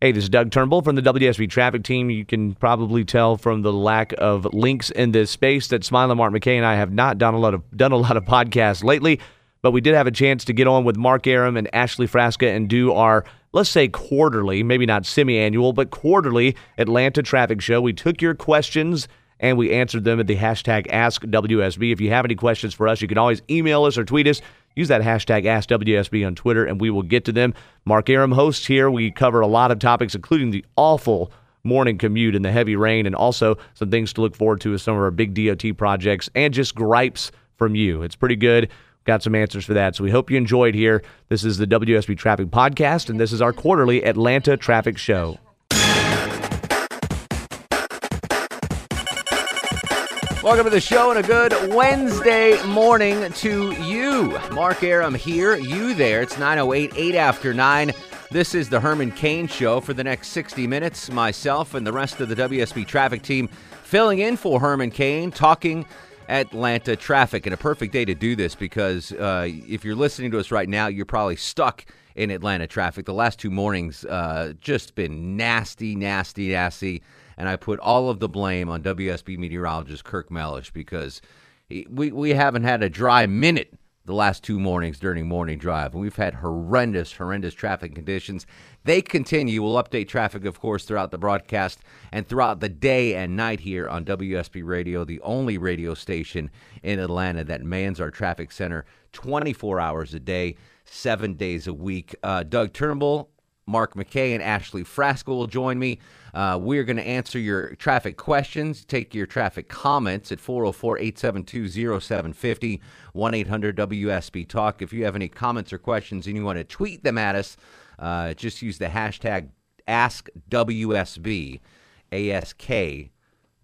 Hey, this is Doug Turnbull from the WSB traffic team. You can probably tell from the lack of links in this space that Smiling Mark McKay and I have not done a lot of done a lot of podcasts lately, but we did have a chance to get on with Mark Arum and Ashley Frasca and do our let's say quarterly, maybe not semi-annual, but quarterly Atlanta traffic show. We took your questions and we answered them at the hashtag AskWSB. If you have any questions for us, you can always email us or tweet us. Use that hashtag AskWSB on Twitter, and we will get to them. Mark Arum hosts here. We cover a lot of topics, including the awful morning commute and the heavy rain, and also some things to look forward to with some of our big DOT projects and just gripes from you. It's pretty good. Got some answers for that. So we hope you enjoyed here. This is the WSB Traffic Podcast, and this is our quarterly Atlanta Traffic Show. Welcome to the show and a good Wednesday morning to you. Mark Arum here, you there. It's 908, 8 after 9. This is the Herman Cain Show for the next 60 minutes. Myself and the rest of the WSB traffic team filling in for Herman Cain, talking Atlanta traffic. And a perfect day to do this because uh, if you're listening to us right now, you're probably stuck in Atlanta traffic. The last two mornings uh, just been nasty, nasty, nasty and I put all of the blame on WSB meteorologist Kirk Mellish because he, we we haven't had a dry minute the last two mornings during morning drive, and we've had horrendous, horrendous traffic conditions. They continue. We'll update traffic, of course, throughout the broadcast and throughout the day and night here on WSB Radio, the only radio station in Atlanta that mans our traffic center 24 hours a day, seven days a week. Uh, Doug Turnbull, Mark McKay, and Ashley Frasca will join me. Uh, we're going to answer your traffic questions, take your traffic comments at 404 872 0750 1 800 WSB Talk. If you have any comments or questions and you want to tweet them at us, uh, just use the hashtag AskWSB, ASK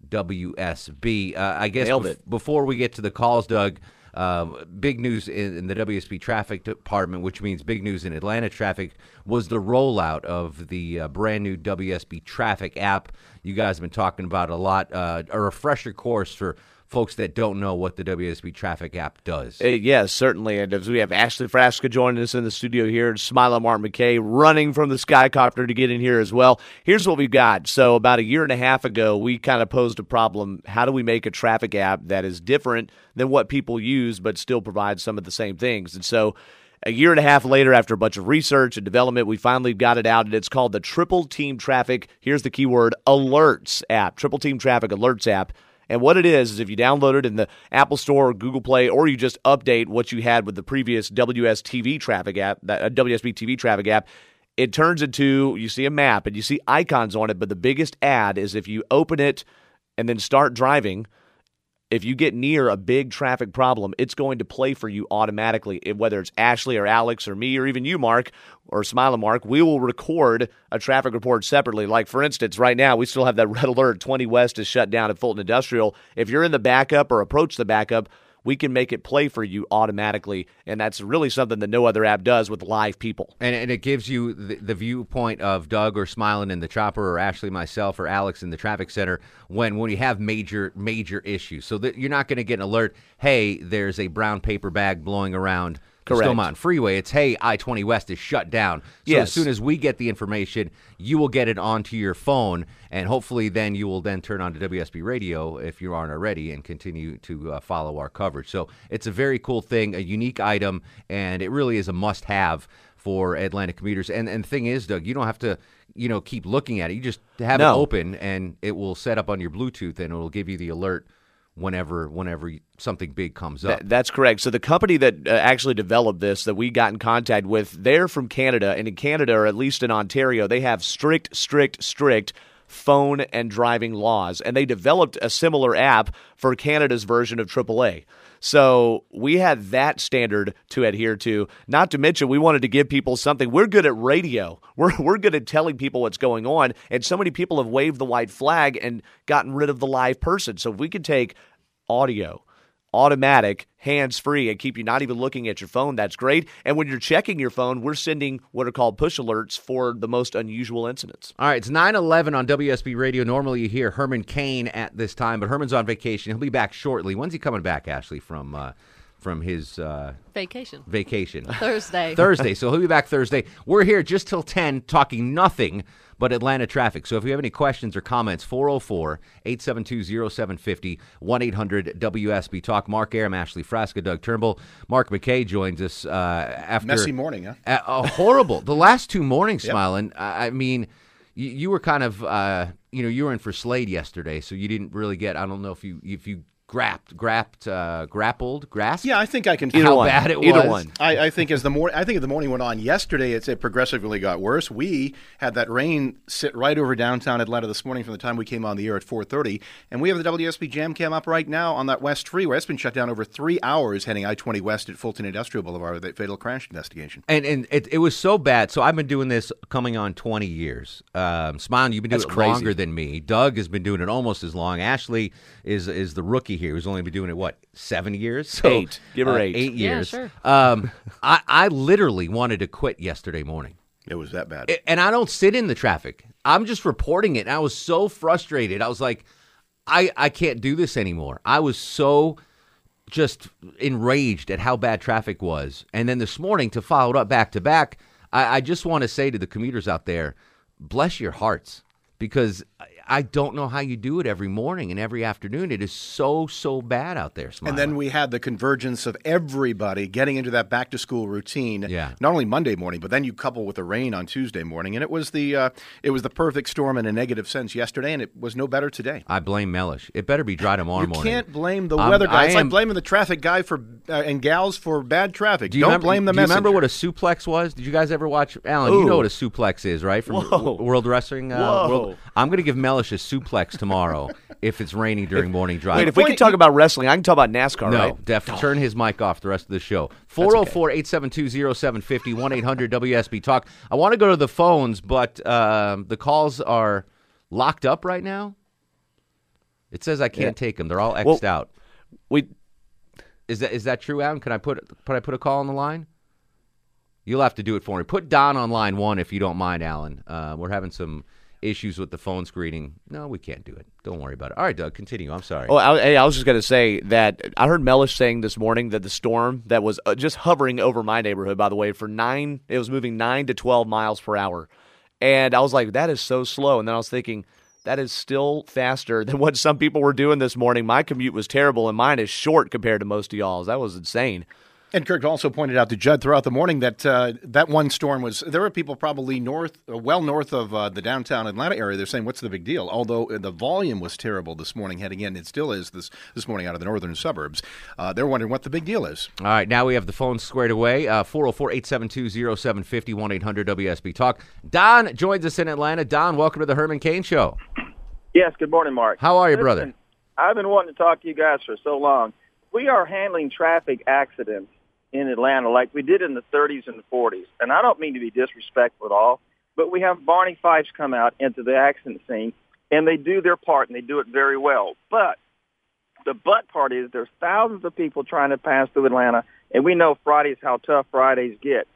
WSB. Uh, I guess bef- before we get to the calls, Doug, uh, big news in, in, the WSB traffic department, which means big news in Atlanta traffic, was the rollout of the uh, brand new WSB traffic app. You guys have been talking about a lot. Uh, a refresher course for folks that don't know what the WSB traffic app does. Uh, yes, certainly. And as we have Ashley Frasca joining us in the studio here, Smiling Mark McKay running from the skycopter to get in here as well. Here's what we've got. So, about a year and a half ago, we kind of posed a problem. How do we make a traffic app that is different than what people use, but still provides some of the same things? And so, a year and a half later, after a bunch of research and development, we finally got it out, and it's called the Triple Team Traffic. Here's the keyword alerts app, Triple Team Traffic Alerts app. And what it is is if you download it in the Apple Store or Google Play, or you just update what you had with the previous WSTV traffic app, that uh, WSB TV traffic app, it turns into you see a map and you see icons on it. But the biggest ad is if you open it and then start driving if you get near a big traffic problem, it's going to play for you automatically. Whether it's Ashley or Alex or me or even you, Mark, or Smiling Mark, we will record a traffic report separately. Like, for instance, right now, we still have that red alert 20 West is shut down at Fulton Industrial. If you're in the backup or approach the backup, we can make it play for you automatically. And that's really something that no other app does with live people. And, and it gives you the, the, viewpoint of Doug or Smiling in the chopper or Ashley, myself, or Alex in the traffic center when, when you have major, major issues. So that you're not going to get an alert, hey, there's a brown paper bag blowing around Correct. Mountain Freeway. It's hey, I twenty West is shut down. So yes. as soon as we get the information, you will get it onto your phone, and hopefully then you will then turn on to WSB Radio if you aren't already, and continue to uh, follow our coverage. So it's a very cool thing, a unique item, and it really is a must-have for Atlanta commuters. And and the thing is, Doug, you don't have to you know keep looking at it. You just have no. it open, and it will set up on your Bluetooth, and it will give you the alert whenever whenever something big comes up. That, that's correct. So the company that uh, actually developed this that we got in contact with, they're from Canada, and in Canada or at least in Ontario, they have strict, strict, strict phone and driving laws. And they developed a similar app for Canada's version of AAA. So we had that standard to adhere to. Not to mention, we wanted to give people something. We're good at radio. We're, we're good at telling people what's going on. And so many people have waved the white flag and gotten rid of the live person. So if we could take audio, automatic, hands free, and keep you not even looking at your phone, that's great. And when you're checking your phone, we're sending what are called push alerts for the most unusual incidents. All right, it's 9 11 on WSB Radio. Normally you hear Herman Cain at this time, but Herman's on vacation. He'll be back shortly. When's he coming back, Ashley, from. Uh, from his uh, vacation. Vacation. Thursday. Thursday. So he'll be back Thursday. We're here just till 10 talking nothing but Atlanta traffic. So if you have any questions or comments, 404 872 0750 1 800 WSB Talk. Mark Arum, Ashley Frasca, Doug Turnbull. Mark McKay joins us uh, after. Messy morning, huh? Uh, uh, horrible. the last two mornings, yep. Smiling. I mean, you, you, were kind of. Uh, you know, you were in for Slade yesterday, so you didn't really get. I don't know if you if you grapped, grapped, uh, grappled, grasped. Yeah, I think I can. Either how one. bad it Either was. one. I, I think as the morning, I think as the morning went on yesterday, it's, it progressively got worse. We had that rain sit right over downtown Atlanta this morning from the time we came on the air at 4:30, and we have the WSB Jam Cam up right now on that West Freeway. It's been shut down over three hours heading I-20 West at Fulton Industrial Boulevard with that fatal crash investigation. And and it, it was so bad. So I've been doing this coming on 20 years. Um, Smile, you've been doing That's it crazy. longer than me. Doug has been doing it almost as long. Ashley is is the rookie here. Who's only been doing it what seven years? So, eight. Give her uh, eight. Eight years. Yeah, sure. Um, I, I literally wanted to quit yesterday morning. It was that bad. It, and I don't sit in the traffic. I'm just reporting it. And I was so frustrated. I was like, I, I can't do this anymore. I was so just enraged at how bad traffic was. And then this morning to follow it up back to back, I, I just want to say to the commuters out there, bless your hearts because I don't know how you do it every morning and every afternoon. It is so so bad out there. Smiling. And then we had the convergence of everybody getting into that back to school routine. Yeah. Not only Monday morning, but then you couple with the rain on Tuesday morning, and it was the uh, it was the perfect storm in a negative sense yesterday, and it was no better today. I blame Mellish. It better be dry tomorrow you morning. You can't blame the Um, weather guy. I It's am- like blaming the traffic guy for uh, and gals for bad traffic. Do you not remember, blame the Do you remember what a suplex was? Did you guys ever watch Alan? You know what a suplex is, right? From Whoa. World Wrestling. Uh, Whoa. World- I'm going to give Mellish a suplex tomorrow if it's raining during morning drive. Wait, if we can talk about wrestling, I can talk about NASCAR, no, right? Def, turn his mic off the rest of the show. 404-872-0750, 1-800-WSB Talk. I want to go to the phones, but um, the calls are locked up right now. It says I can't Yeah. take them. They're all X'd Well- out. We Is that is that true, Alan? Can I put put I put a call on the line? You'll have to do it for me. Put Don on line one if you don't mind, Alan. Uh, we're having some issues with the phone screening. No, we can't do it. Don't worry about it. All right, Doug, continue. I'm sorry. Oh, I, I was just going to say that I heard Mellish saying this morning that the storm that was uh, just hovering over my neighborhood, by the way, for nine, it was moving nine to 12 miles per hour. And I was like, that is so slow. And then I was thinking, that is still faster than what some people were doing this morning. My commute was terrible, and mine is short compared to most of y'all's. That was insane. And Kirk also pointed out to Judd throughout the morning that uh, that one storm was. There were people probably north, uh, well north of uh, the downtown Atlanta area. They're saying, "What's the big deal?" Although uh, the volume was terrible this morning heading in, it still is this this morning out of the northern suburbs. Uh, they're wondering what the big deal is. All right, now we have the phone squared away. Uh, 404-872-0750, 1-800-WSB Talk. Don joins us in Atlanta. Don, welcome to the Herman Cain Show. Yes, good morning, Mark. How are you, Listen, brother? I've been wanting to talk to you guys for so long. We are handling traffic accidents in Atlanta like we did in the 30s and the 40s. And I don't mean to be disrespectful at all, but we have Barney Fifes come out into the accident scene, and they do their part, and they do it very well. But the but part is there's thousands of people trying to pass through Atlanta, and we know Fridays how tough Fridays get.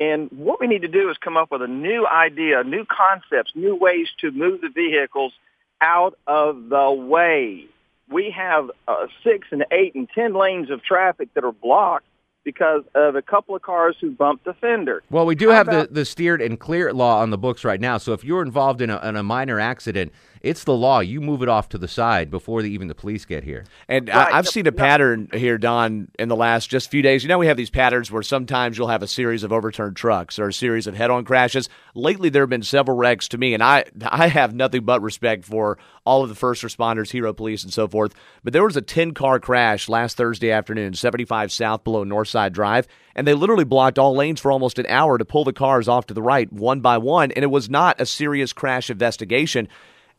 And what we need to do is come up with a new idea, new concepts, new ways to move the vehicles out of the way. We have uh, six and eight and ten lanes of traffic that are blocked because of a couple of cars who bumped the fender. Well, we do How have about- the, the steered and clear law on the books right now. So if you're involved in a, in a minor accident, it's the law. You move it off to the side before the, even the police get here. And Right. I, I've seen a pattern here, Don, in the last just few days. You know, we have these patterns where sometimes you'll have a series of overturned trucks or a series of head-on crashes. Lately, there have been several wrecks to me, and I I have nothing but respect for all of the first responders, hero police, and so forth. But there was a 10-car crash last Thursday afternoon, 75 South below Northside Drive, and they literally blocked all lanes for almost an hour to pull the cars off to the right one by one, and it was not a serious crash investigation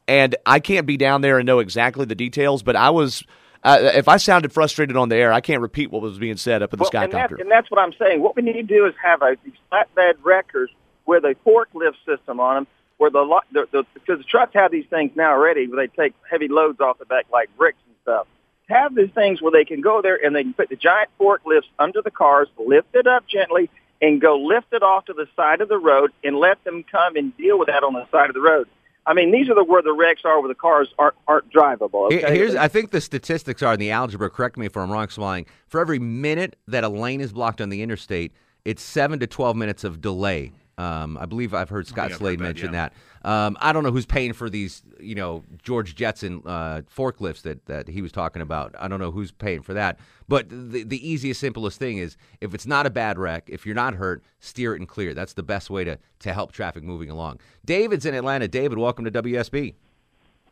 and I can't be down there and know exactly the details, but I was. Uh, if I sounded frustrated on the air, I can't repeat what was being said up in the Well, and, skycopter. that's, and that's what I'm saying. What we need to do is have a these flatbed wreckers with a forklift system on them, where the, the, the because the trucks have these things now already, where they take heavy loads off the back like bricks and stuff. Have these things where they can go there and they can put the giant forklifts under the cars, lift it up gently, and go lift it off to the side of the road and let them come and deal with that on the side of the road. I mean, these are the where the wrecks are where the cars aren't aren't drivable. Okay? Here's, I think the statistics are in the algebra. Correct me if I'm wrong, Smiling. For every minute that a lane is blocked on the interstate, it's seven to twelve minutes of delay. Um, I believe I've heard Scott I've heard Slade that, mention yeah. that. Um, I don't know who's paying for these, you know, George Jetson uh, forklifts that, that he was talking about. I don't know who's paying for that. But the, the easiest, simplest thing is if it's not a bad wreck, if you're not hurt, steer it and clear. That's the best way to, to help traffic moving along. David's in Atlanta. David, welcome to WSB.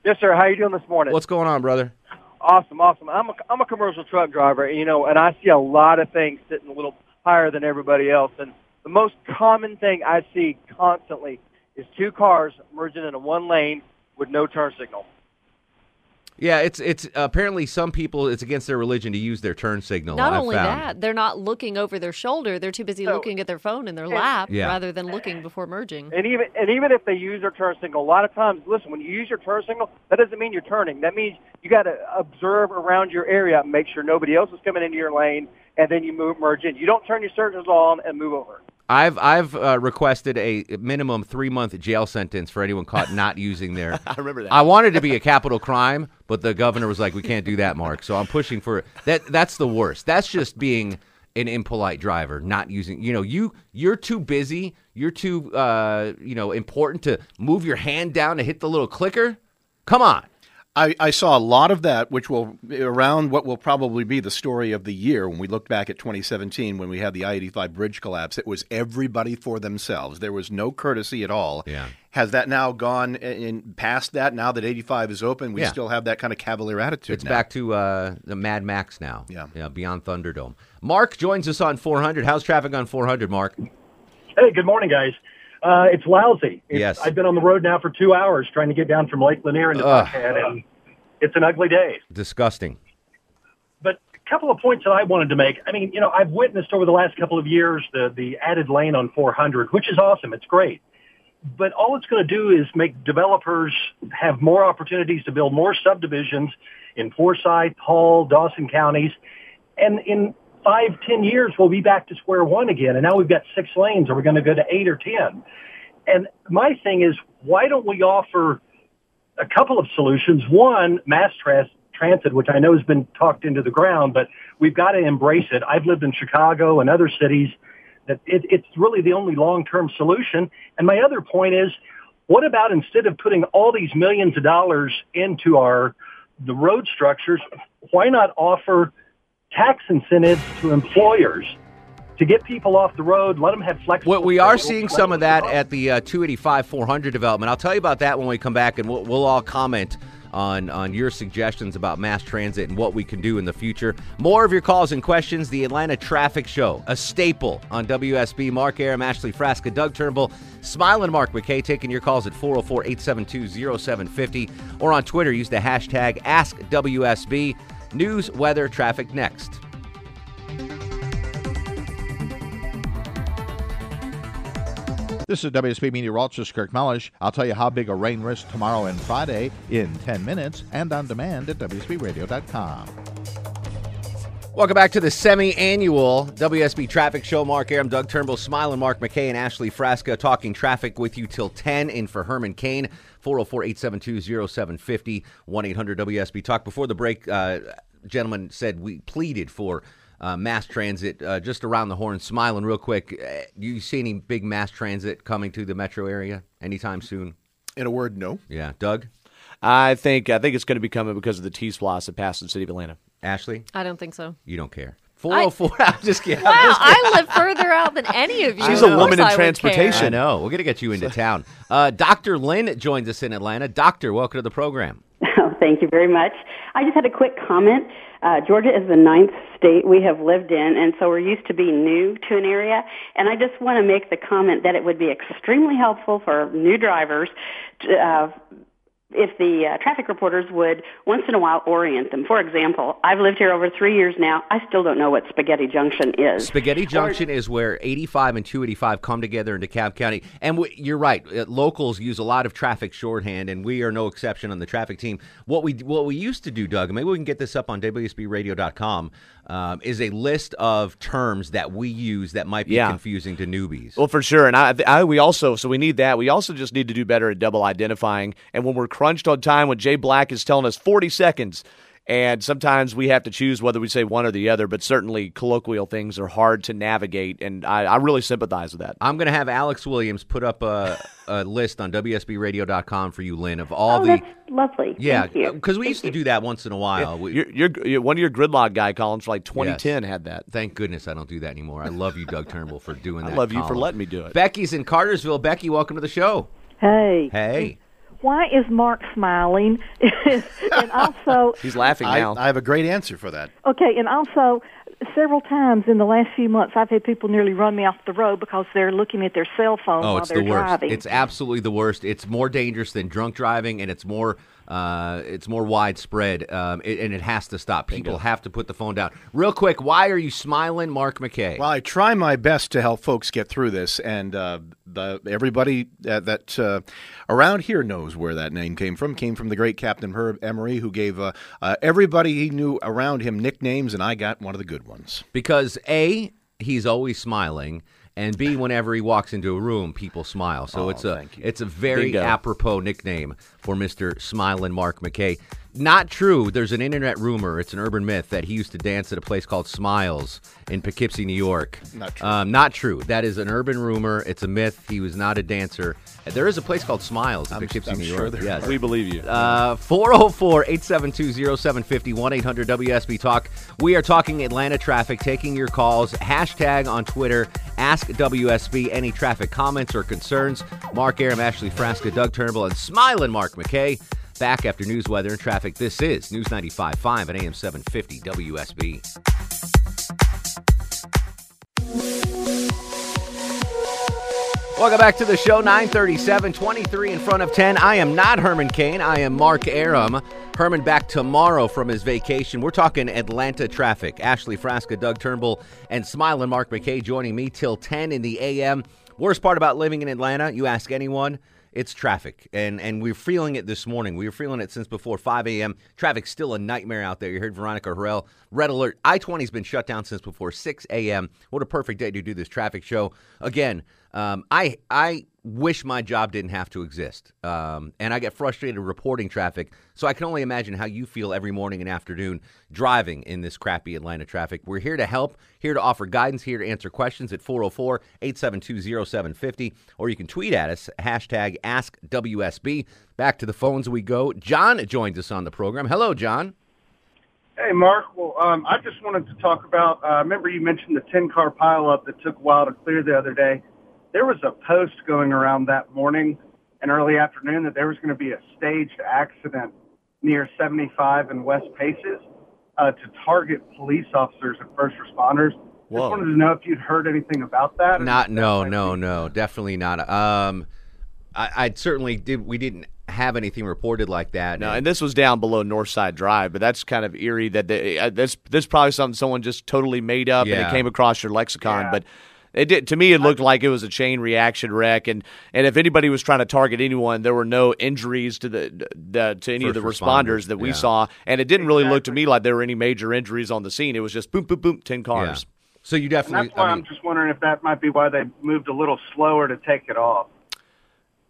Yes, sir. How you doing this morning? What's going on, brother? awesome, awesome. I'm a I'm a commercial truck driver, you know, and I see a lot of things sitting a little higher than everybody else. And the most common thing I see constantly is two cars merging into one lane with no turn signal. Yeah, it's it's apparently some people it's against their religion to use their turn signal. Not I've only found. that, they're not looking over their shoulder. They're too busy So- looking at their phone in their lap Yeah. rather than looking before merging. And even and even if they use their turn signal, a lot of times, listen, when you use your turn signal, that doesn't mean you're turning. That means you got to observe around your area, make sure nobody else is coming into your lane, and then you move merge in. You don't turn your signals on and move over. I've I've uh, requested a minimum three month jail sentence for anyone caught not using their. I remember that. I wanted to be a capital crime, but the governor was like, "We can't do that, Mark." So I'm pushing for that. That's the worst. That's just being an impolite driver, not using. You know, you you're too busy. You're too uh, you know important to move your hand down to hit the little clicker. Come on. I, I saw a lot of that, which will around what will probably be the story of the year when we look back at 2017 when we had the I-85 bridge collapse. It was everybody for themselves. There was no courtesy at all. Yeah. Has that now gone in past that? Now that 85 is open, we Yeah. still have that kind of cavalier attitude. It's now. back to uh, the Mad Max now. Yeah. Yeah. Beyond Thunderdome. Mark joins us on 400. How's traffic on 400, Mark? Hey, good morning, guys. Uh, it's lousy. It's, Yes. I've been on the road now for two hours trying to get down from Lake Lanier into Buckhead, and it's an ugly day. Disgusting. But a couple of points that I wanted to make. I mean, you know, I've witnessed over the last couple of years the, the added lane on 400, which is awesome. It's great. But all it's going to do is make developers have more opportunities to build more subdivisions in Forsyth, Hall, Dawson counties. And in five, ten years, we'll be back to square one again. And now we've got six lanes. Are we going to go to eight or ten? And my thing is, why don't we offer a couple of solutions? One, mass trans- transit, which I know has been talked into the ground, but we've got to embrace it. I've lived in Chicago and other cities that it, it's really the only long-term solution. And my other point is, what about instead of putting all these millions of dollars into our the road structures, why not offer tax incentives to employers to get people off the road, let them have flexible. Well, we are seeing some of that at the uh, 285 400 development. I'll tell you about that when we come back, and we'll, we'll all comment on, on your suggestions about mass transit and what we can do in the future. More of your calls and questions. The Atlanta Traffic Show, a staple on WSB. Mark Arum, Ashley Frasca, Doug Turnbull, Smiling Mark McKay, taking your calls at 404 872 0750 or on Twitter. Use the hashtag AskWSB. News, weather, traffic next. This is WSB meteorologist Kirk Mellish. I'll tell you how big a rain risk tomorrow and Friday in 10 minutes and on demand at WSBRadio.com. Welcome back to the semi-annual WSB Traffic Show. Mark Arum, Doug Turnbull, Smiling Mark McKay, and Ashley Frasca talking traffic with you till 10 in for Herman Cain. 404-872-0750, 1-800-WSB Talk. Before the break, uh, gentleman said we pleaded for uh, mass transit uh, just around the horn. Smiling real quick, uh, do you see any big mass transit coming to the metro area anytime soon? In a word, no. Yeah. Doug? I think I think it's going to be coming because of the TSPLOST that passed in the city of Atlanta. Ashley? I don't think so. You don't care. 404, I'm just kidding. Wow, I'm just kidding. I live further out than any of you. She's a woman in I transportation. care. I know. We're going to get you into town. Uh, Dr. Lynn joins us in Atlanta. Doctor, welcome to the program. Oh, thank you very much. I just had a quick comment. Uh, Georgia is the ninth state we have lived in, and so we're used to being new to an area. And I just want to make the comment that it would be extremely helpful for new drivers to, uh, if the uh, traffic reporters would once in a while orient them. For example, I've lived here over three years now. I still don't know what Spaghetti Junction is. Spaghetti Junction is where 85 and 285 come together in DeKalb County. And we, you're right, uh, locals use a lot of traffic shorthand, and we are no exception on the traffic team. What we what we used to do, Doug, and maybe we can get this up on WSBRadio.com, um, is a list of terms that we use that might be Yeah. confusing to newbies. Well, for sure, and I, I, we also so we need that. We also just need to do better at double identifying. And when we're crunched on time, when Jay Black is telling us forty seconds, and sometimes we have to choose whether we say one or the other. But certainly, colloquial things are hard to navigate, and I, I really sympathize with that. I'm going to have Alex Williams put up a, a list on WSBRadio.com for you, Lynn, of all oh, the. that's lovely. Yeah, because we used to do that once in a while. We- Your, your, your, one of your gridlock guy columns for like 2010 had that. Thank goodness I don't do that anymore. I love you, Doug Turnbull, for doing I that. love you for letting me do it. Becky's in Cartersville. Becky, welcome to the show. Hey. Hey. Why is Mark smiling? and also, He's laughing I, now. I have a great answer for that. okay, and also, several times in the last few months, I've had people nearly run me off the road because they're looking at their cell phone Oh, while it's they're the worst. driving. It's absolutely the worst. It's more dangerous than drunk driving, and it's more uh, it's more widespread, um, it, and it has to stop. People have to put the phone down. Real quick, why are you smiling, Mark McKay? Well, I try my best to help folks get through this, and uh, the everybody that, that uh, around here knows where that name came from. Came from the great Captain Herb Emery, who gave uh, uh, everybody he knew around him nicknames, and I got one of the good ones. Because a he's always smiling. And B, whenever he walks into a room, people smile. So Oh, it's a it's a very apropos nickname for Mister Smiling Mark McKay. Not true. There's an internet rumor. It's an urban myth that he used to dance at a place called Smiles in Poughkeepsie, New York. Not true. Um, not true. That is an urban rumor. It's a myth. He was not a dancer. There is a place called Smiles in I'm- Poughkeepsie, I'm New sure York. yes. we believe you. Uh, 404 872 0750 1 800 WSB Talk. We are talking Atlanta traffic, taking your calls. Hashtag on Twitter, ask WSB any traffic comments or concerns. Mark Arum, Ashley Frasca, Doug Turnbull, and smiling Mark McKay. Back after news, weather, and traffic. This is News 95.5 and AM 750 WSB. Welcome back to the show. 937, 23 in front of 10. I am not Herman Cain. I am Mark Arum. Herman back tomorrow from his vacation. We're talking Atlanta traffic. Ashley Frasca, Doug Turnbull, and Smiling Mark McKay joining me till 10 in the a.m. Worst part about living in Atlanta, you ask anyone, it's traffic. And and we're feeling it this morning. We were feeling it since before 5 a.m. Traffic's still a nightmare out there. You heard Veronica Harrell. Red alert. I 20's been shut down since before 6 a.m. What a perfect day to do this traffic show. Again, um, I I wish my job didn't have to exist, um, and I get frustrated reporting traffic. So I can only imagine how you feel every morning and afternoon driving in this crappy Atlanta traffic. We're here to help, here to offer guidance, here to answer questions at 404-872-0750, or you can tweet at us hashtag AskWSB. Back to the phones we go. John joins us on the program. Hello, John. Hey, Mark. Well, um, I just wanted to talk about. Uh, remember, you mentioned the ten car pileup that took a while to clear the other day. There was a post going around that morning and early afternoon that there was going to be a staged accident near 75 and West Paces uh, to target police officers and first responders. Whoa. Just wanted to know if you'd heard anything about that. Not no no no definitely not. Um, I, I certainly did. We didn't have anything reported like that. No, and this was down below Northside Drive, but that's kind of eerie. That they, uh, this this probably something someone just totally made up and it came across your lexicon. But it did to me. It looked like it was a chain reaction wreck, and and if anybody was trying to target anyone, there were no injuries to the, the to any of the responders, responders, that we yeah. saw, and it didn't really look to me like there were any major injuries on the scene. It was just boom, boom, boom, ten cars. So you And definitely. that's why I I mean, am just wondering if that might be why they moved a little slower to take it off.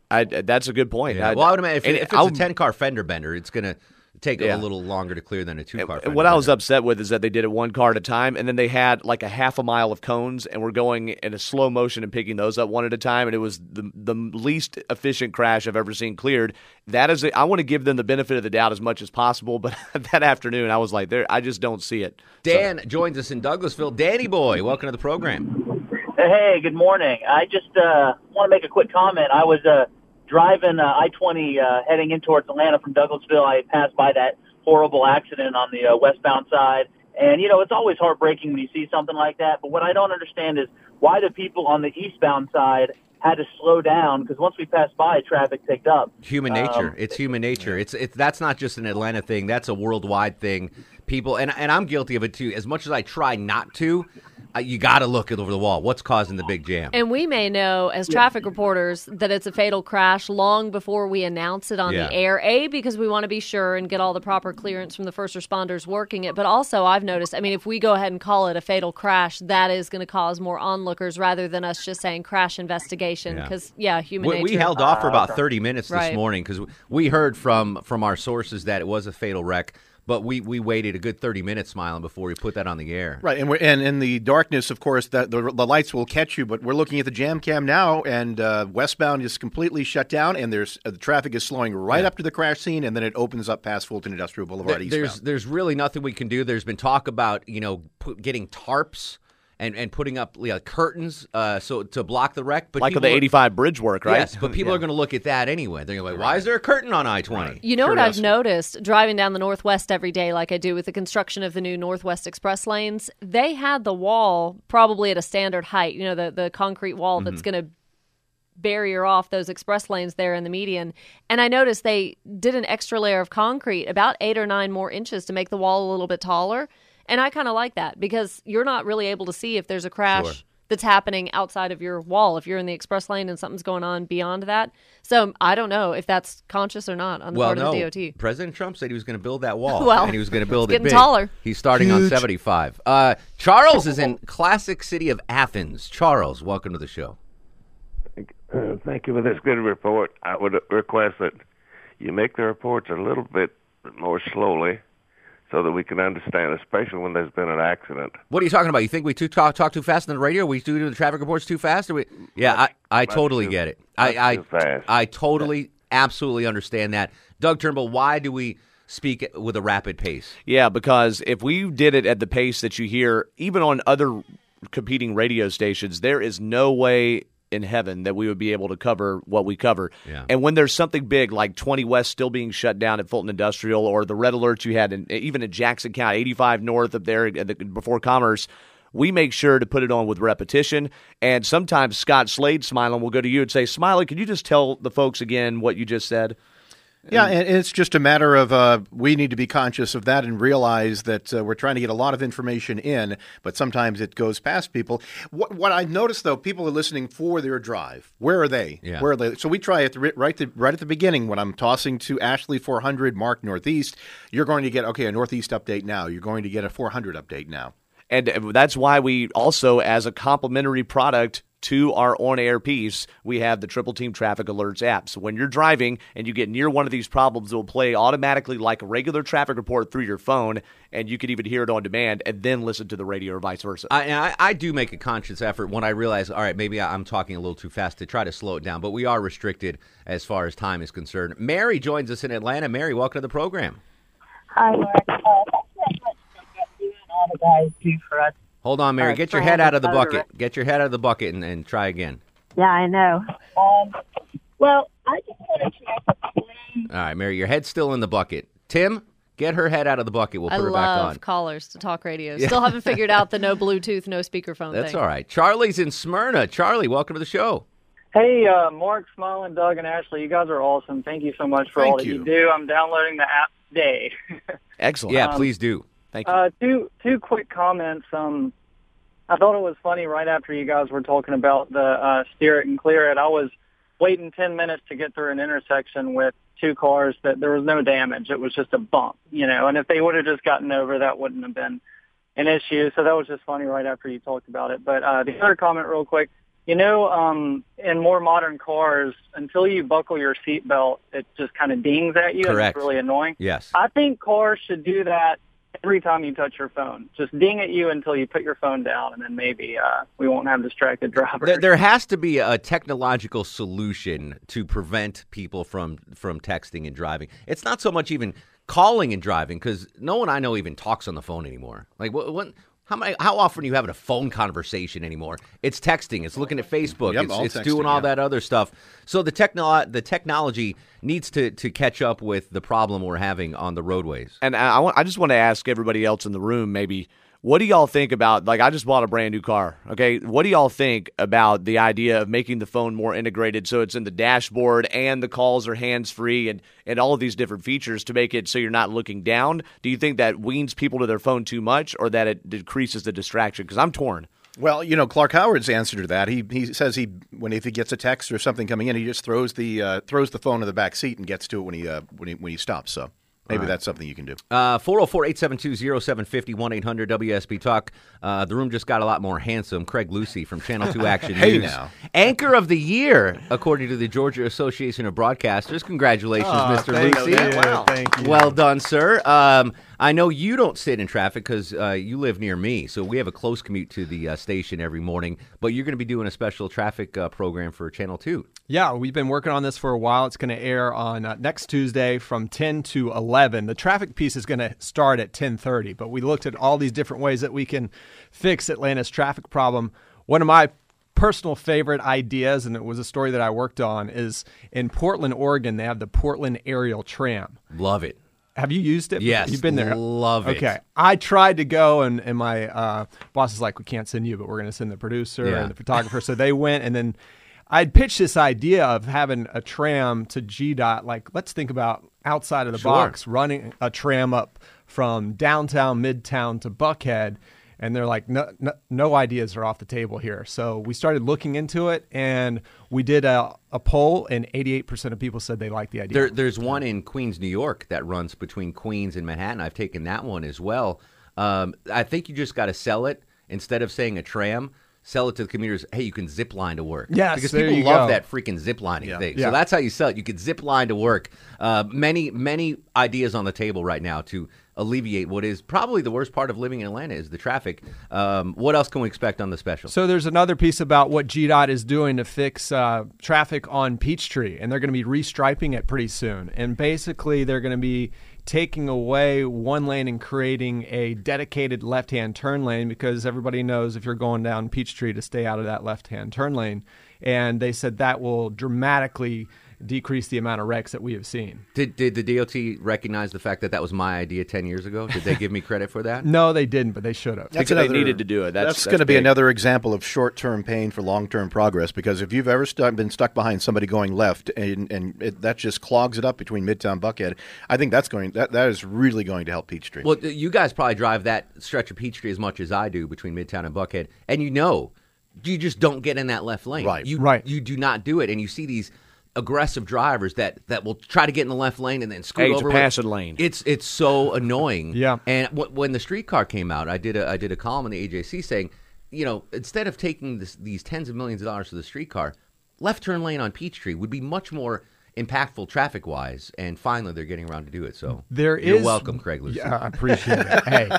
I, that's a good point. yeah. well, I would imagine if, and if it's I'll- a ten car fender bender, it's going to take Yeah. a little longer to clear than a two car. What I was upset with is that they did it one car at a time, and then they had like a half a mile of cones, and we're going in a slow motion and picking those up one at a time, and it was the the least efficient crash I've ever seen cleared. That is, a, I want to give them the benefit of the doubt as much as possible, but that afternoon I was like, there, I just don't see it. Dan joins us in Douglasville. Danny boy, welcome to the program. Hey, good morning. I just uh, want to make a quick comment. I was uh, driving uh, I-20 uh, heading in towards Atlanta from Douglasville. I passed by that horrible accident on the uh, westbound side. And, you know, it's always heartbreaking when you see something like that. But what I don't understand is why the people on the eastbound side had to slow down because once we passed by, traffic picked up. Human nature. Um, it's human nature. It's it's that's not just an Atlanta thing. That's a worldwide thing. People and and I'm guilty of it too. As much as I try not to, Uh, you got to look it over the wall. What's causing the big jam? And we may know as traffic reporters that it's a fatal crash long before we announce it on Yeah. the air. A, because we want to be sure and get all the proper clearance from the first responders working it. But also, I've noticed, I mean, if we go ahead and call it a fatal crash, that is going to cause more onlookers rather than us just saying crash investigation. Yeah. Because, yeah, human We, nature. we held off for about uh, 30 minutes this Right. morning because we heard from from our sources that it was a fatal wreck. But we, we waited a good 30 minutes, smiling, before we put that on the air. Right, and we're and in the darkness, of course, that the, the lights will catch you. But we're looking at the jam cam now, and uh, westbound is completely shut down, and there's uh, the traffic is slowing right up to the crash scene, and then it opens up past Fulton Industrial Boulevard There- eastbound. there's there's really nothing we can do. There's been talk about you know put, getting tarps and, and putting up you know, curtains uh, so to block the wreck. But like with the 85 bridge work, right? Yes, but people are going to look at that anyway. They're going to be like, "Why is there a curtain on I-20?" You know what I've noticed driving down the Northwest every day, like I do with the construction of the new Northwest Express lanes? They had the wall probably at a standard height, you know, the, the concrete wall that's Mm-hmm. going to barrier off those express lanes there in the median. And I noticed they did an extra layer of concrete, about eight or nine more inches to make the wall a little bit taller. And I kind of like that because you're not really able to see if there's a crash Sure. that's happening outside of your wall if you're in the express lane and something's going on beyond that. So I don't know if that's conscious or not on the well, part no. of the DOT. President Trump said he was going to build that wall, Well, and he was going to build it's it getting big. taller. He's starting on 75. Uh, Charles is in classic city of Athens. Charles, welcome to the show. Uh, thank you for this good report. I would request that you make the reports a little bit more slowly so that we can understand, especially when there's been an accident. What are you talking about? You think we too talk, talk too fast on the radio? We do the traffic reports too fast? Or we, yeah, I, I much totally too- get it. I, I, too fast. I totally, absolutely understand that. Doug Turnbull, why do we speak with a rapid pace? Yeah, because if we did it at the pace that you hear, even on other competing radio stations, there is no way in heaven that we would be able to cover what we cover. Yeah. And when there's something big like 20 West still being shut down at Fulton Industrial, or the red alerts you had in, even in Jackson County, 85 North up there uh, before Commerce. We make sure to put it on with repetition. And sometimes Scott Slade Smiling will go to you and say, Smiley, can you just tell the folks again what you just said? Yeah, and it's just a matter of uh, we need to be conscious of that and realize that uh, we're trying to get a lot of information in, but sometimes it goes past people. What, what I noticed though, people are listening for their drive. Where are they? Yeah. Where are they? So we try at the, right the, right at the beginning when I'm tossing to Ashley 400 Mark Northeast. You're going to get okay a Northeast update now. You're going to get a 400 update now. And that's why we also, as a complimentary product to our on air piece, we have the Triple Team Traffic Alerts app. So when you're driving and you get near one of these problems, it will play automatically like a regular traffic report through your phone, and you can even hear it on demand and then listen to the radio or vice versa. I, and I, I do make a conscious effort when I realize, all right, maybe I- I'm talking a little too fast to try to slow it down, but we are restricted as far as time is concerned. Mary joins us in Atlanta. Mary, welcome to the program. Hi, Mark. Uh, thank you very much for doing guys do for us. Hold on, Mary. Uh, Get your head out of the cover bucket. Get your head out of the bucket and, and try again. Yeah, I know. Um, well, I just wanted to explain. All right, Mary, your head's still in the bucket. Tim, get her head out of the bucket. We'll I put her back love on. callers to talk radio. Yeah. Still haven't figured out the no Bluetooth, no speakerphone thing. That's thing. all right. Charlie's in Smyrna. Charlie, welcome to the show. Hey, uh, Mark, Smilin, Doug, and Ashley, you guys are awesome. Thank you so much for all Thank that you. you. do. I'm downloading the app today. Excellent. Yeah, Um, please do. Thank Uh, two two quick comments. Um, I thought it was funny right after you guys were talking about the uh, steer it and clear it. I was waiting ten minutes to get through an intersection with two cars that there was no damage. It was just a bump, you know. And if they would have just gotten over, that wouldn't have been an issue. So that was just funny right after you talked about it. But uh, the other comment, real quick. You know, um, in more modern cars, until you buckle your seatbelt, it just kind of dings at you, and Correct. it's really annoying. Yes. I think cars should do that every time you touch your phone. Just ding at you until you put your phone down, and then maybe uh, we won't have distracted drivers. There, there has to be a technological solution to prevent people from from texting and driving. It's not so much even calling and driving because no one I know even talks on the phone anymore. Like what? what how many, How often are you having a phone conversation anymore? It's texting. It's looking at Facebook. Yep, it's all it's texting, doing all yeah. that other stuff. So the techno- the technology needs to to catch up with the problem we're having on the roadways. And I, I, want, I just want to ask everybody else in the room maybe What do y'all think about? Like, I just bought a brand new car. Okay, what do y'all think about the idea of making the phone more integrated, so it's in the dashboard and the calls are hands free, and and all of these different features to make it so you're not looking down? Do you think that weans people to their phone too much, or that it decreases the distraction? Because I'm torn. Well, you know, Clark Howard's answer to that. He he says he when if he gets a text or something coming in, he just throws the uh, throws the phone in the back seat and gets to it when he uh, when he when he stops. So maybe right. that's something you can do. Uh, 404-872-0750 1 WSB Talk. Uh, the room just got a lot more handsome. Craig Lucy from Channel 2 Action Hey News. now. Anchor of the year, according to the Georgia Association of Broadcasters. Congratulations, Oh, Mr. thank Lucy. you. Wow. Thank you. Well done, sir. Um, I know you don't sit in traffic because uh, you live near me, so we have a close commute to the uh, station every morning. But you're going to be doing a special traffic uh, program for Channel 2. Yeah, we've been working on this for a while. It's going to air on uh, next Tuesday from 10 to 11. The traffic piece is going to start at 10:30, but we looked at all these different ways that we can fix Atlanta's traffic problem. One of my personal favorite ideas and it was a story that I worked on is in Portland, Oregon, they have the Portland Aerial Tram. Love it. Have you used it? Yes, You've been there. love it. Okay. I tried to go, and, and my uh, boss is like, we can't send you, but we're going to send the producer Yeah. and the photographer. so they went, and then I'd pitched this idea of having a tram to GDOT. Like, let's think about outside of the Sure. box, running a tram up from downtown, midtown to Buckhead. And they're like, no, no, no ideas are off the table here. So we started looking into it, and we did a, a poll, and 88% of people said they liked the idea. There, there's one in Queens, New York, that runs between Queens and Manhattan. I've taken that one as well. Um, I think you just got to sell it instead of saying a tram. Sell it to the commuters. Hey, you can zip line to work. Yes, because people love go. that freaking zip lining Yeah. thing. Yeah. So that's how you sell it. You could zip line to work. Uh, many, many ideas on the table right now to alleviate what is probably the worst part of living in Atlanta is the traffic. Um, what else can we expect on the special? So there's another piece about what GDOT is doing to fix uh, traffic on Peachtree, and they're going to be restriping it pretty soon. And basically, they're going to be taking away one lane and creating a dedicated left-hand turn lane because everybody knows if you're going down Peachtree to stay out of that left-hand turn lane. And they said that will dramatically decrease the amount of wrecks that we have seen. Did did the DOT recognize the fact that that was my idea ten years ago? Did they give me credit for that? No, they didn't, but they should have. That's they needed to do it. That's, That's, that's going to be another example of short-term pain for long-term progress. Because if you've ever stu- been stuck behind somebody going left, and and it, that just clogs it up between Midtown Buckhead, I think that's going that that is really going to help Peachtree. Well, you guys probably drive that stretch of Peachtree as much as I do between Midtown and Buckhead, and you know, you just don't get in that left lane. Right. You, Right. You do not do it, and you see these aggressive drivers that that will try to get in the left lane and then scoot Hey, it's a over. passing lane. It's it's so annoying. Yeah. And w- when the streetcar came out, I did a I did a column in the AJC saying, you know, instead of taking this, these tens of millions of dollars for the streetcar, left turn lane on Peachtree would be much more impactful traffic wise. And finally, they're getting around to do it. So There you're is- welcome, Craig Lucy. Yeah, I appreciate it. Hey,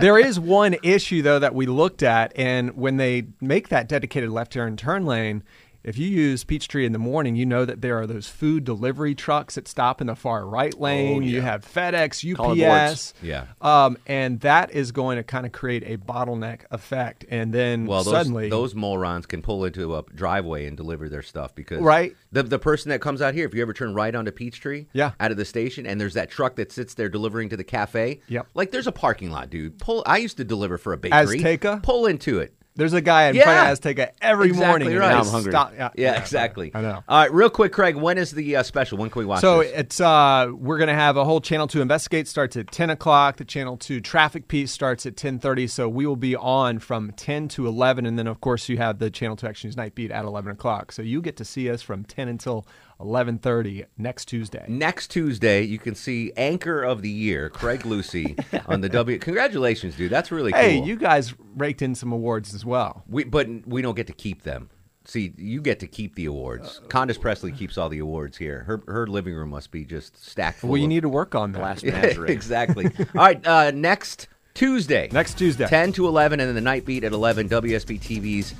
there is one issue though that we looked at, and when they make that dedicated left turn turn lane, if you use Peachtree in the morning, you know that there are those food delivery trucks that stop in the far right lane. You have FedEx, UPS. Yeah. um, and that is going to kind of create a bottleneck effect. And then Well, those, suddenly, those morons can pull into a driveway and deliver their stuff because Right. the the person that comes out here, if you ever turn right onto Peachtree, Yeah. out of the station, and there's that truck that sits there delivering to the cafe, Yep. like there's a parking lot, dude. Pull. I used to deliver for a bakery. Azteca? pull into it. There's a guy in Yeah. front of Azteca every Exactly morning. right. Now I'm hungry. stop- yeah, Yeah, exactly. I know. All right, real quick, Craig. When is the uh, special? When can we watch So this? it's uh, we're gonna have a whole Channel Two Investigate starts at ten o'clock. The Channel Two Traffic piece starts at ten thirty. So we will be on from ten to eleven, and then of course you have the Channel Two Action News Night Beat at eleven o'clock. So you get to see us from ten until eleven thirty next Tuesday. Next Tuesday, you can see Anchor of the Year, Craig Lucy, on the W. Congratulations, dude. That's really cool. Hey, you guys raked in some awards as well. We, but we don't get to keep them. See, you get to keep the awards. Candace Presley keeps all the awards here. Her her living room must be just stacked full. Well, you of- need to work on that. Last menagerie. exactly. all right, uh, next Tuesday. Next Tuesday. 10 to 11, and then the night beat at 11. WSB TV's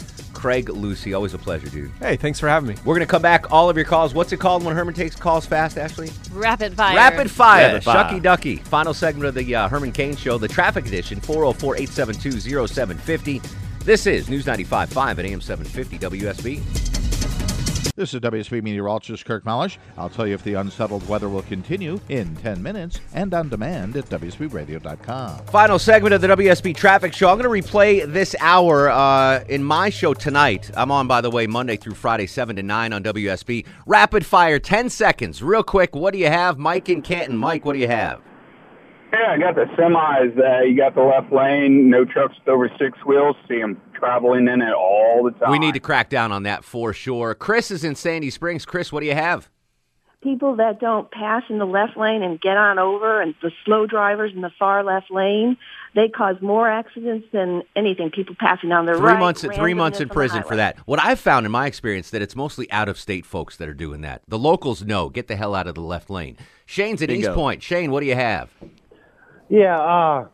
Craig Lucy. Always a pleasure, dude. Hey, thanks for having me. We're going to come back. All of your calls. What's it called when Herman takes calls fast, Ashley? Rapid fire. Rapid fire. Rapid fire. Shucky Ducky. Final segment of the uh, Herman Cain Show, the traffic edition, 404 872 0750. This is News 95.5 at AM 750 WSB. This is WSB meteorologist Kirk Mellish. I'll tell you if the unsettled weather will continue in 10 minutes and on demand at WSBRadio.com. Final segment of the WSB Traffic Show. I'm going to replay this hour uh, in my show tonight. I'm on, by the way, Monday through Friday, 7 to 9 on WSB. Rapid fire, 10 seconds. Real quick, what do you have? Mike in Canton. Mike, what do you have? Yeah, I got the semis. Uh, you got the left lane, no trucks with over six wheels. See them traveling in it all the time. We need to crack down on that for sure. Chris is in Sandy Springs. Chris, what do you have? People that don't pass in the left lane and get on over, and the slow drivers in the far left lane, they cause more accidents than anything. People passing on their Three right, months, three months in randomness on the prison for that. What I've found in my experience that it's mostly out of state folks that are doing that. The locals know, get the hell out of the left lane. Shane's at Bingo. East Point. Shane, what do you have? Yeah, uh,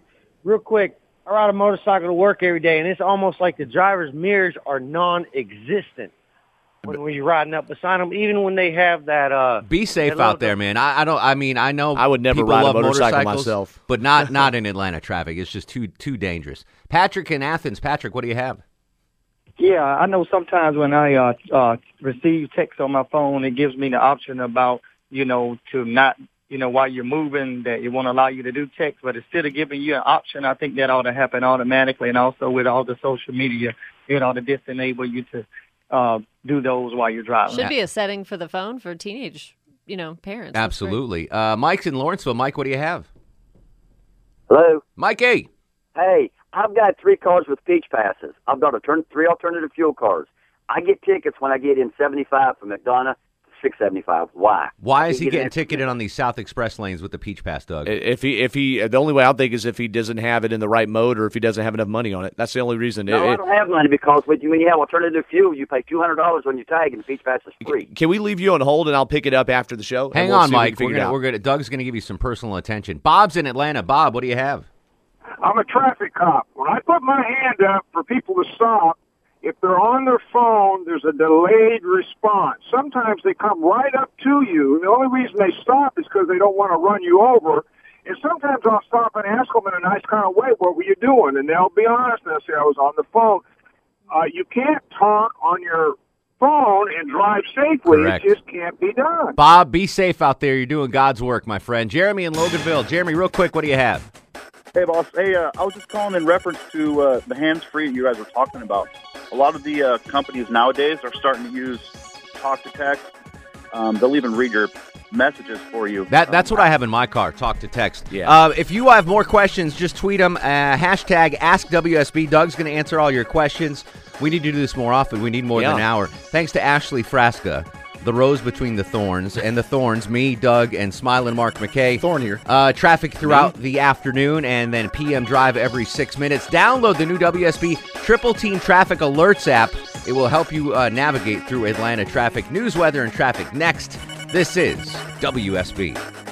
real quick. I ride a motorcycle to work every day, and it's almost like the driver's mirrors are non-existent when you're riding up beside them. Even when they have that. Uh, Be safe that out there, man. I, I don't. I mean, I know. I would never ride a motorcycle myself. but not not in Atlanta traffic. It's just too too dangerous. Patrick in Athens. Patrick, what do you have? Yeah, I know sometimes when I uh, uh, receive text on my phone, it gives me the option about, you know, to not, you know, while you're moving, that it won't allow you to do text. But instead of giving you an option, I think that ought to happen automatically. And also with all the social media, it ought to just enable you to uh, do those while you're driving. Should be a setting for the phone for teenage, you know, parents. Absolutely. Uh, Mike's in Lawrenceville. Mike, what do you have? Hello. Mikey. Hey, I've got three cars with peach passes. I've got a turn, three alternative fuel cars. I get tickets when I get in 75 from McDonough to 675. Why? Why is can he get getting an ticketed on these South Express lanes with the Peach Pass, Doug? If he, if he, the only way I think is if he doesn't have it in the right mode, or if he doesn't have enough money on it. That's the only reason. No, It- I don't have money because when you, when you have alternative fuel, you pay $200 on your tag and the peach pass is free. can we leave you on hold and I'll pick it up after the show? Hang we'll on, see if we Mike. We're figure gonna, we're gonna. Doug's gonna give you some personal attention. Bob's in Atlanta. Bob, what do you have? I'm a traffic cop. When I put my hand up for people to stop, if they're on their phone, there's a delayed response. Sometimes they come right up to you. And the only reason they stop is because they don't want to run you over. And sometimes I'll stop and ask them in a nice kind of way, what were you doing? And they'll be honest and they'll say, I was on the phone. Uh, you can't talk on your phone and drive safely. Correct. It just can't be done. Bob, be safe out there. You're doing God's work, my friend. Jeremy in Loganville. Jeremy, real quick, what do you have? Hey, boss. Hey, uh, I was just calling in reference to uh, the hands-free you guys were talking about. A lot of the uh, companies nowadays are starting to use talk to text. Um, they'll even read your messages for you. That that's what I have in my car. Talk to text. Yeah. Uh, if you have more questions, just tweet them. Uh, hashtag AskWSB. Doug's going to answer all your questions. We need to do this more often. We need more than an hour. Thanks to Ashley Frasca, the rose between the thorns, and the thorns. Me, Doug, and Smiling Mark McKay. Thorn here. Uh, traffic throughout the afternoon, and then PM drive every six minutes. Download the new WSB Triple Team Traffic Alerts app. It will help you uh, navigate through Atlanta traffic, news, weather, and traffic. Next, this is WSB.